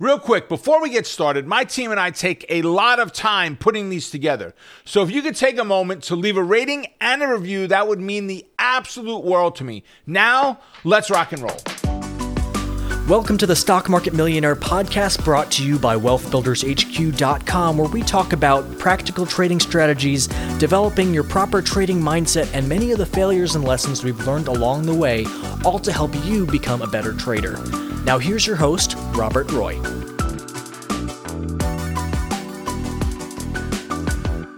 Real quick, before we get started, my team and I take a lot of time putting these together. So if you could take a moment to leave a rating and a review, that would mean the absolute world to me. Now, let's rock and roll. Welcome to the Stock Market Millionaire podcast brought to you by wealthbuildershq.com, where we talk about practical trading strategies, developing your proper trading mindset, and many of the failures and lessons we've learned along the way, all to help you become a better trader. Now, here's your host, Robert Roy.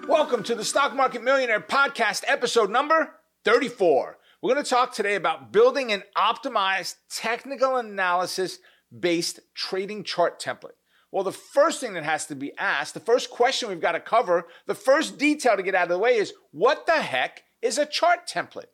Welcome to the Stock Market Millionaire Podcast, episode number 34. We're going to talk today about building an optimized technical analysis based trading chart template. Well, the first thing that has to be asked, the first question we've got to cover, the first detail to get out of the way is what the heck is a chart template?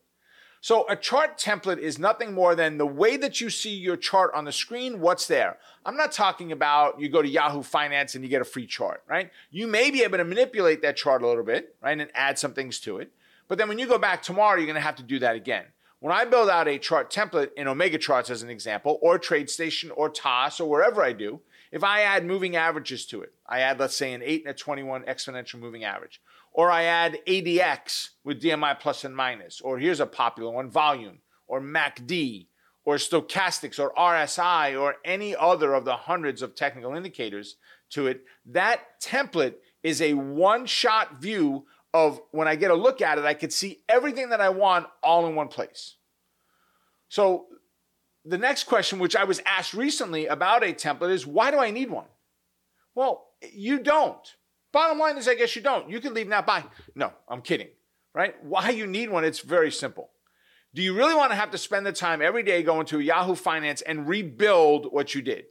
So a chart template is nothing more than the way that you see your chart on the screen, what's there. I'm not talking about you go to Yahoo Finance and you get a free chart, right? You may be able to manipulate that chart a little bit, right, and add some things to it. But then when you go back tomorrow, you're going to have to do that again. When I build out a chart template in Omega Charts as an example, or TradeStation or TAS or wherever I do, if I add moving averages to it, I add, let's say, an 8 and a 21 exponential moving average, or I add ADX with DMI plus and minus, or here's a popular one, volume, or MACD, or stochastics, or RSI, or any other of the hundreds of technical indicators to it, that template is a one shot view of when I get a look at it, I could see everything that I want all in one place. So the next question, which I was asked recently about a template, is why do I need one? Well, you don't. Bottom line is, I guess you don't. You can leave now. Bye. No, I'm kidding. Right? Why you need one? It's very simple. Do you really want to have to spend the time every day going to Yahoo Finance and rebuild what you did?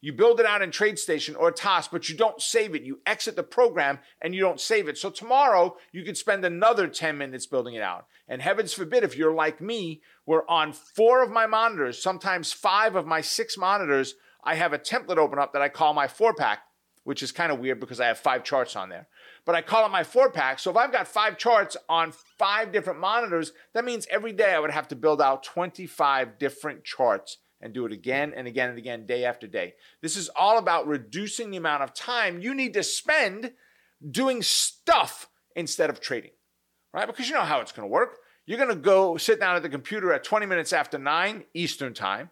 You build it out in TradeStation or TAS, but you don't save it. You exit the program and you don't save it. So tomorrow you could spend another 10 minutes building it out. And heavens forbid, if you're like me, where on four of my monitors, sometimes five of my six monitors, I have a template open up that I call my four pack, which is kind of weird because I have five charts on there. But I call it my four pack. So if I've got five charts on five different monitors, that means every day I would have to build out 25 different charts and do it again and again and again, day after day. This is all about reducing the amount of time you need to spend doing stuff instead of trading, right? Because you know how it's going to work. You're going to go sit down at the computer at 20 minutes after 9 Eastern time,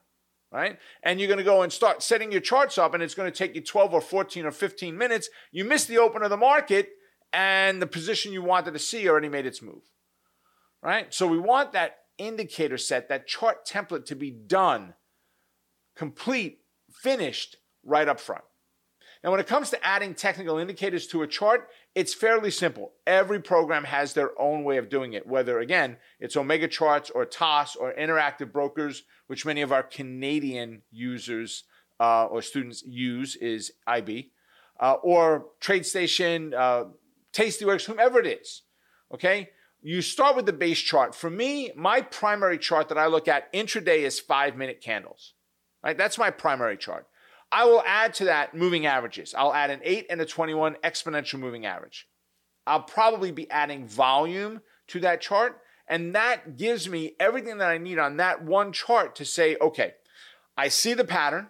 right? And you're going to go and start setting your charts up, and it's going to take you 12 or 14 or 15 minutes. You miss the open of the market, and the position you wanted to see already made its move, right? So we want that indicator set, that chart template to be done complete, finished right up front. Now, when it comes to adding technical indicators to a chart, it's fairly simple. Every program has their own way of doing it, whether, again, it's Omega Charts or TAS or Interactive Brokers, which many of our Canadian users uh, or students use, is IB, uh, or TradeStation, uh, Tastyworks, whomever it is. Okay? You start with the base chart. For me, my primary chart that I look at intraday is five minute candles. Right? That's my primary chart. I will add to that moving averages. I'll add an 8 and a 21 exponential moving average. I'll probably be adding volume to that chart. And that gives me everything that I need on that one chart to say, okay, I see the pattern,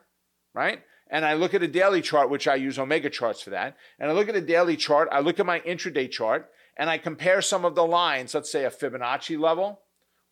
right? And I look at a daily chart, which I use Omega charts for that. And I look at a daily chart, I look at my intraday chart, and I compare some of the lines, let's say a Fibonacci level,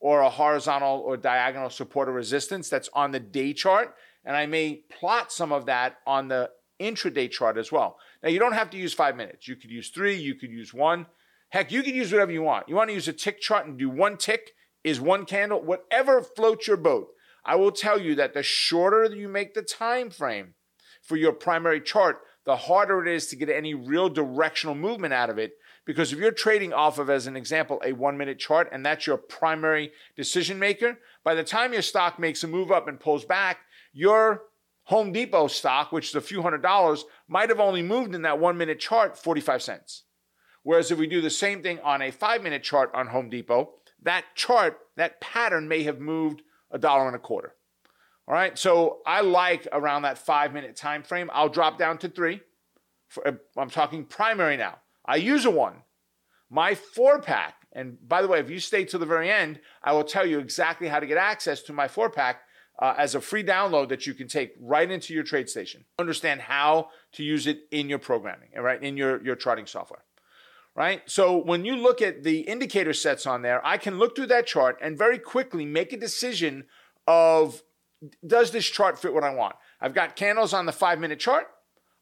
or a horizontal or diagonal support or resistance that's on the day chart. And I may plot some of that on the intraday chart as well. Now, you don't have to use five minutes. You could use three, you could use one. Heck, you could use whatever you want. You want to use a tick chart and do one tick is one candle, whatever floats your boat. I will tell you that the shorter you make the time frame for your primary chart, the harder it is to get any real directional movement out of it because if you're trading off of, as an example, a one minute chart and that's your primary decision maker, by the time your stock makes a move up and pulls back, your Home Depot stock, which is a few hundred dollars, might have only moved in that one minute chart 45 cents. Whereas if we do the same thing on a five minute chart on Home Depot, that chart, that pattern may have moved a dollar and a quarter. All right, so I like around that five minute time frame. I'll drop down to three. For, uh, I'm talking primary now. I use a one. My four pack, and by the way, if you stay to the very end, I will tell you exactly how to get access to my four pack. Uh, as a free download that you can take right into your TradeStation. Understand how to use it in your programming, right? In your, your charting software, right? So when you look at the indicator sets on there, I can look through that chart and very quickly make a decision of does this chart fit what I want? I've got candles on the five minute chart.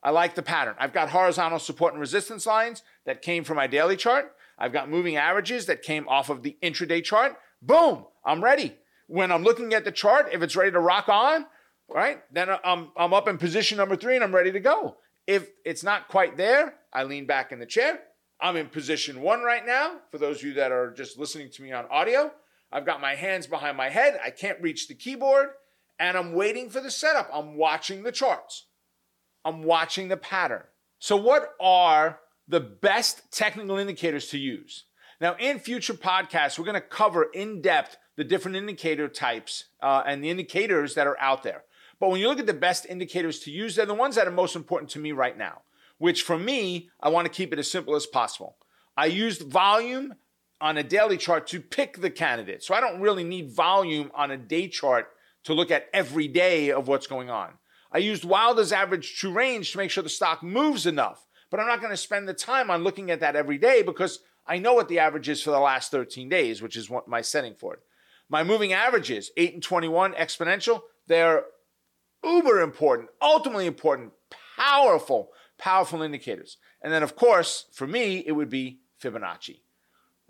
I like the pattern. I've got horizontal support and resistance lines that came from my daily chart. I've got moving averages that came off of the intraday chart. Boom, I'm ready. When I'm looking at the chart, if it's ready to rock on, right, then I'm, I'm up in position number three and I'm ready to go. If it's not quite there, I lean back in the chair. I'm in position one right now. For those of you that are just listening to me on audio, I've got my hands behind my head. I can't reach the keyboard and I'm waiting for the setup. I'm watching the charts. I'm watching the pattern. So, what are the best technical indicators to use? Now, in future podcasts, we're going to cover in depth the different indicator types uh, and the indicators that are out there. But when you look at the best indicators to use, they're the ones that are most important to me right now, which for me, I want to keep it as simple as possible. I used volume on a daily chart to pick the candidate. So I don't really need volume on a day chart to look at every day of what's going on. I used Wilder's average true range to make sure the stock moves enough, but I'm not going to spend the time on looking at that every day because I know what the average is for the last 13 days, which is what my setting for it. My moving averages, 8 and 21 exponential, they're uber important, ultimately important, powerful, powerful indicators. And then, of course, for me, it would be Fibonacci,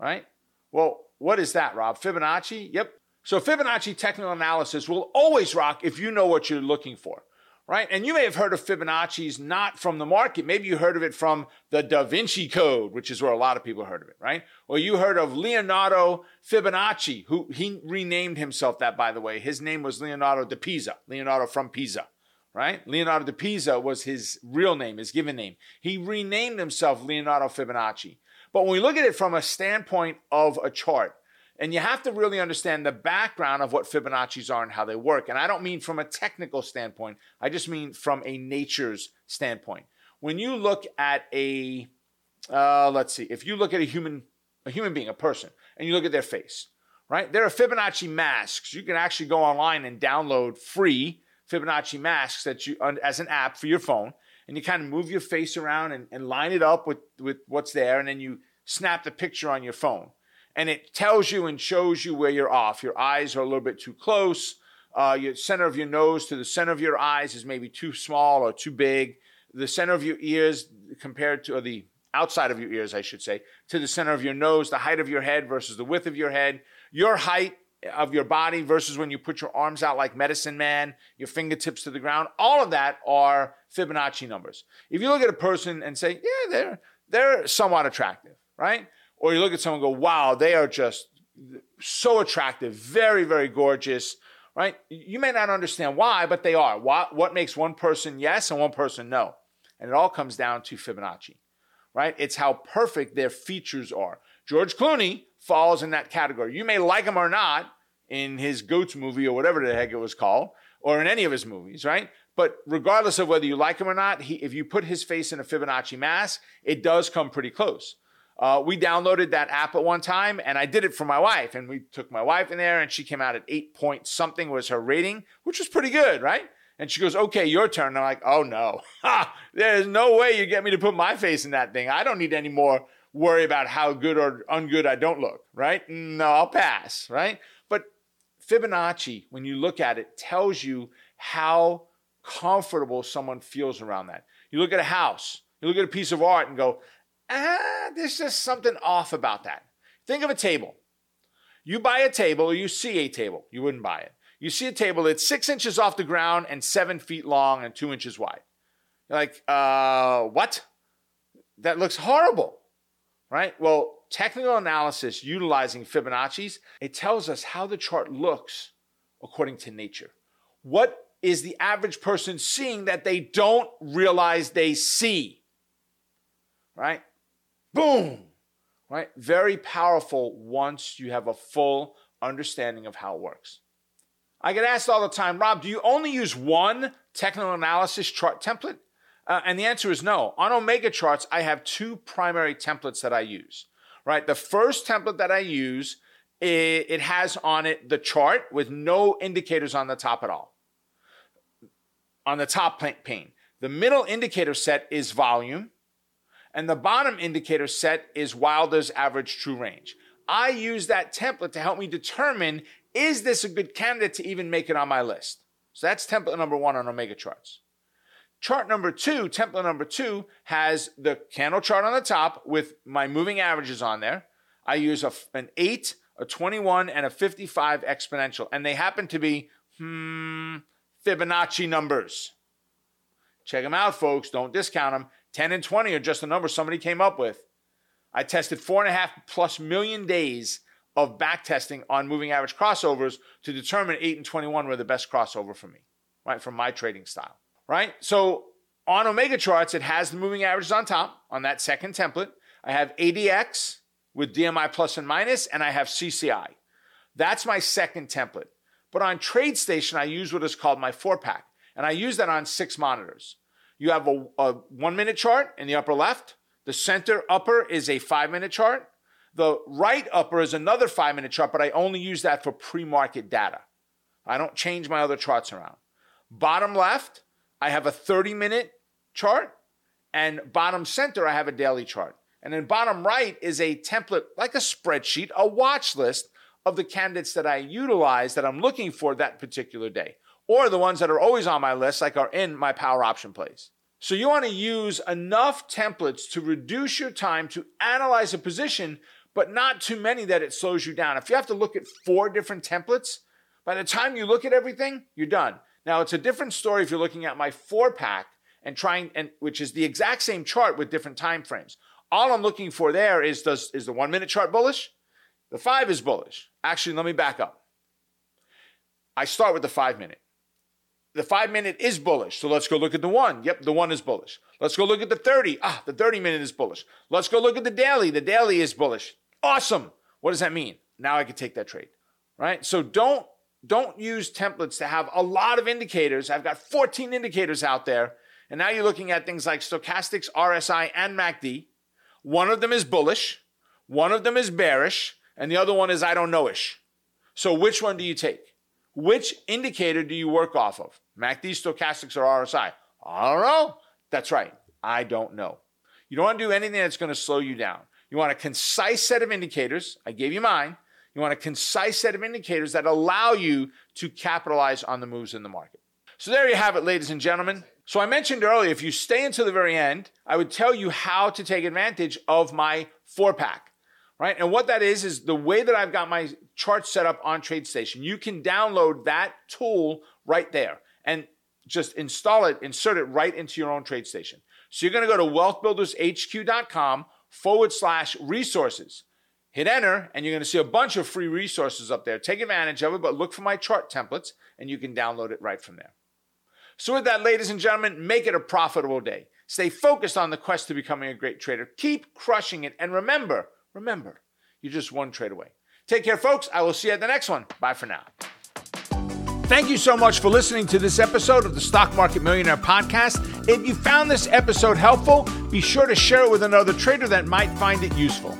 right? Well, what is that, Rob? Fibonacci? Yep. So Fibonacci technical analysis will always rock if you know what you're looking for, right? And you may have heard of Fibonacci's not from the market. Maybe you heard of it from the Da Vinci Code, which is where a lot of people heard of it, right? Or you heard of Leonardo Fibonacci, who he renamed himself that, by the way. His name was Leonardo da Pisa, Leonardo from Pisa, right? Leonardo da Pisa was his real name, his given name. He renamed himself Leonardo Fibonacci. But when we look at it from a standpoint of a chart, and you have to really understand the background of what Fibonacci's are and how they work. And I don't mean from a technical standpoint, I just mean from a nature's standpoint. When you look at a, uh, let's see, if you look at a human, a human being, a person, and you look at their face, right? There are Fibonacci masks. You can actually go online and download free Fibonacci masks that you as an app for your phone, and you kind of move your face around and, and line it up with with what's there, and then you snap the picture on your phone and it tells you and shows you where you're off. Your eyes are a little bit too close. Uh, your center of your nose to the center of your eyes is maybe too small or too big. The center of your ears compared to, the outside of your ears, I should say, to the center of your nose, the height of your head versus the width of your head, your height of your body versus when you put your arms out like medicine man, your fingertips to the ground. All of that are Fibonacci numbers. If you look at a person and say, yeah, they're, they're somewhat attractive, right? Or you look at someone go, wow, they are just so attractive, very, very gorgeous, right? You may not understand why, but they are. What, what makes one person yes and one person no? And it all comes down to Fibonacci, right? It's how perfect their features are. George Clooney falls in that category. You may like him or not in his Goats movie or whatever the heck it was called, or in any of his movies, right? But regardless of whether you like him or not, he, if you put his face in a Fibonacci mask, it does come pretty close. Uh, we downloaded that app at one time and I did it for my wife. And we took my wife in there and she came out at eight point something was her rating, which was pretty good, right? And she goes, okay, your turn. And I'm like, oh no, there's no way you get me to put my face in that thing. I don't need any more worry about how good or ungood I don't look, right? No, I'll pass, right? But Fibonacci, when you look at it, tells you how comfortable someone feels around that. You look at a house, you look at a piece of art and go, ah, there's just something off about that. Think of a table. You buy a table or you see a table. You wouldn't buy it. You see a table that's six inches off the ground and seven feet long and two inches wide. You're like, uh, what? That looks horrible, right? Well, technical analysis utilizing Fibonacci's, it tells us how the chart looks according to nature. What is the average person seeing that they don't realize they see? Right? Boom! Right? Very powerful once you have a full understanding of how it works. I get asked all the time, Rob, do you only use one technical analysis chart template? Uh, and the answer is no. On Omega charts, I have two primary templates that I use. Right? The first template that I use it, it has on it the chart with no indicators on the top at all. On the top pane. The middle indicator set is volume, and the bottom indicator set is Wilder's average true range. I use that template to help me determine is this a good candidate to even make it on my list? So that's template number one on Omega charts. Chart number two, template number two, has the candle chart on the top with my moving averages on there. I use a, an 8, a 21, and a 55 exponential, and they happen to be, hmm, Fibonacci numbers. Check them out, folks. Don't discount them. 10 and 20 are just a number somebody came up with. I tested four and a half plus million days of back testing on moving average crossovers to determine 8 and 21 were the best crossover for me, right? From my trading style, right? So on Omega charts, it has the moving averages on top on that second template. I have ADX with DMI plus and minus, and I have CCI. That's my second template. But on TradeStation, I use what is called my four pack, and I use that on six monitors. You have a, a one minute chart in the upper left. The center upper is a five minute chart. The right upper is another five minute chart, but I only use that for pre market data. I don't change my other charts around. Bottom left, I have a 30 minute chart, and bottom center, I have a daily chart. And then bottom right is a template, like a spreadsheet, a watch list of the candidates that I utilize that I'm looking for that particular day, or the ones that are always on my list, like are in my power option plays. So you want to use enough templates to reduce your time to analyze a position, but not too many that it slows you down. If you have to look at four different templates, by the time you look at everything, you're done. Now it's a different story if you're looking at my four pack and trying and which is the exact same chart with different time frames. All I'm looking for there is does is the one minute chart bullish? The five is bullish. Actually, let me back up. I start with the five minute. The five minute is bullish. So let's go look at the one. Yep, the one is bullish. Let's go look at the 30. Ah, the 30 minute is bullish. Let's go look at the daily. The daily is bullish. Awesome. What does that mean? Now I can take that trade. Right? So don't don't use templates to have a lot of indicators. I've got 14 indicators out there. And now you're looking at things like stochastics, RSI, and MACD. One of them is bullish, one of them is bearish, and the other one is I don't know ish. So which one do you take? Which indicator do you work off of? MACD, stochastics, or RSI? I don't know. That's right. I don't know. You don't want to do anything that's going to slow you down. You want a concise set of indicators. I gave you mine. You want a concise set of indicators that allow you to capitalize on the moves in the market. So there you have it, ladies and gentlemen. So I mentioned earlier, if you stay until the very end, I would tell you how to take advantage of my four pack right? And what that is, is the way that I've got my chart set up on TradeStation. You can download that tool right there and just install it, insert it right into your own TradeStation. So you're going to go to wealthbuildershq.com forward slash resources. Hit enter, and you're going to see a bunch of free resources up there. Take advantage of it, but look for my chart templates, and you can download it right from there. So, with that, ladies and gentlemen, make it a profitable day. Stay focused on the quest to becoming a great trader. Keep crushing it. And remember, Remember, you're just one trade away. Take care, folks. I will see you at the next one. Bye for now. Thank you so much for listening to this episode of the Stock Market Millionaire Podcast. If you found this episode helpful, be sure to share it with another trader that might find it useful.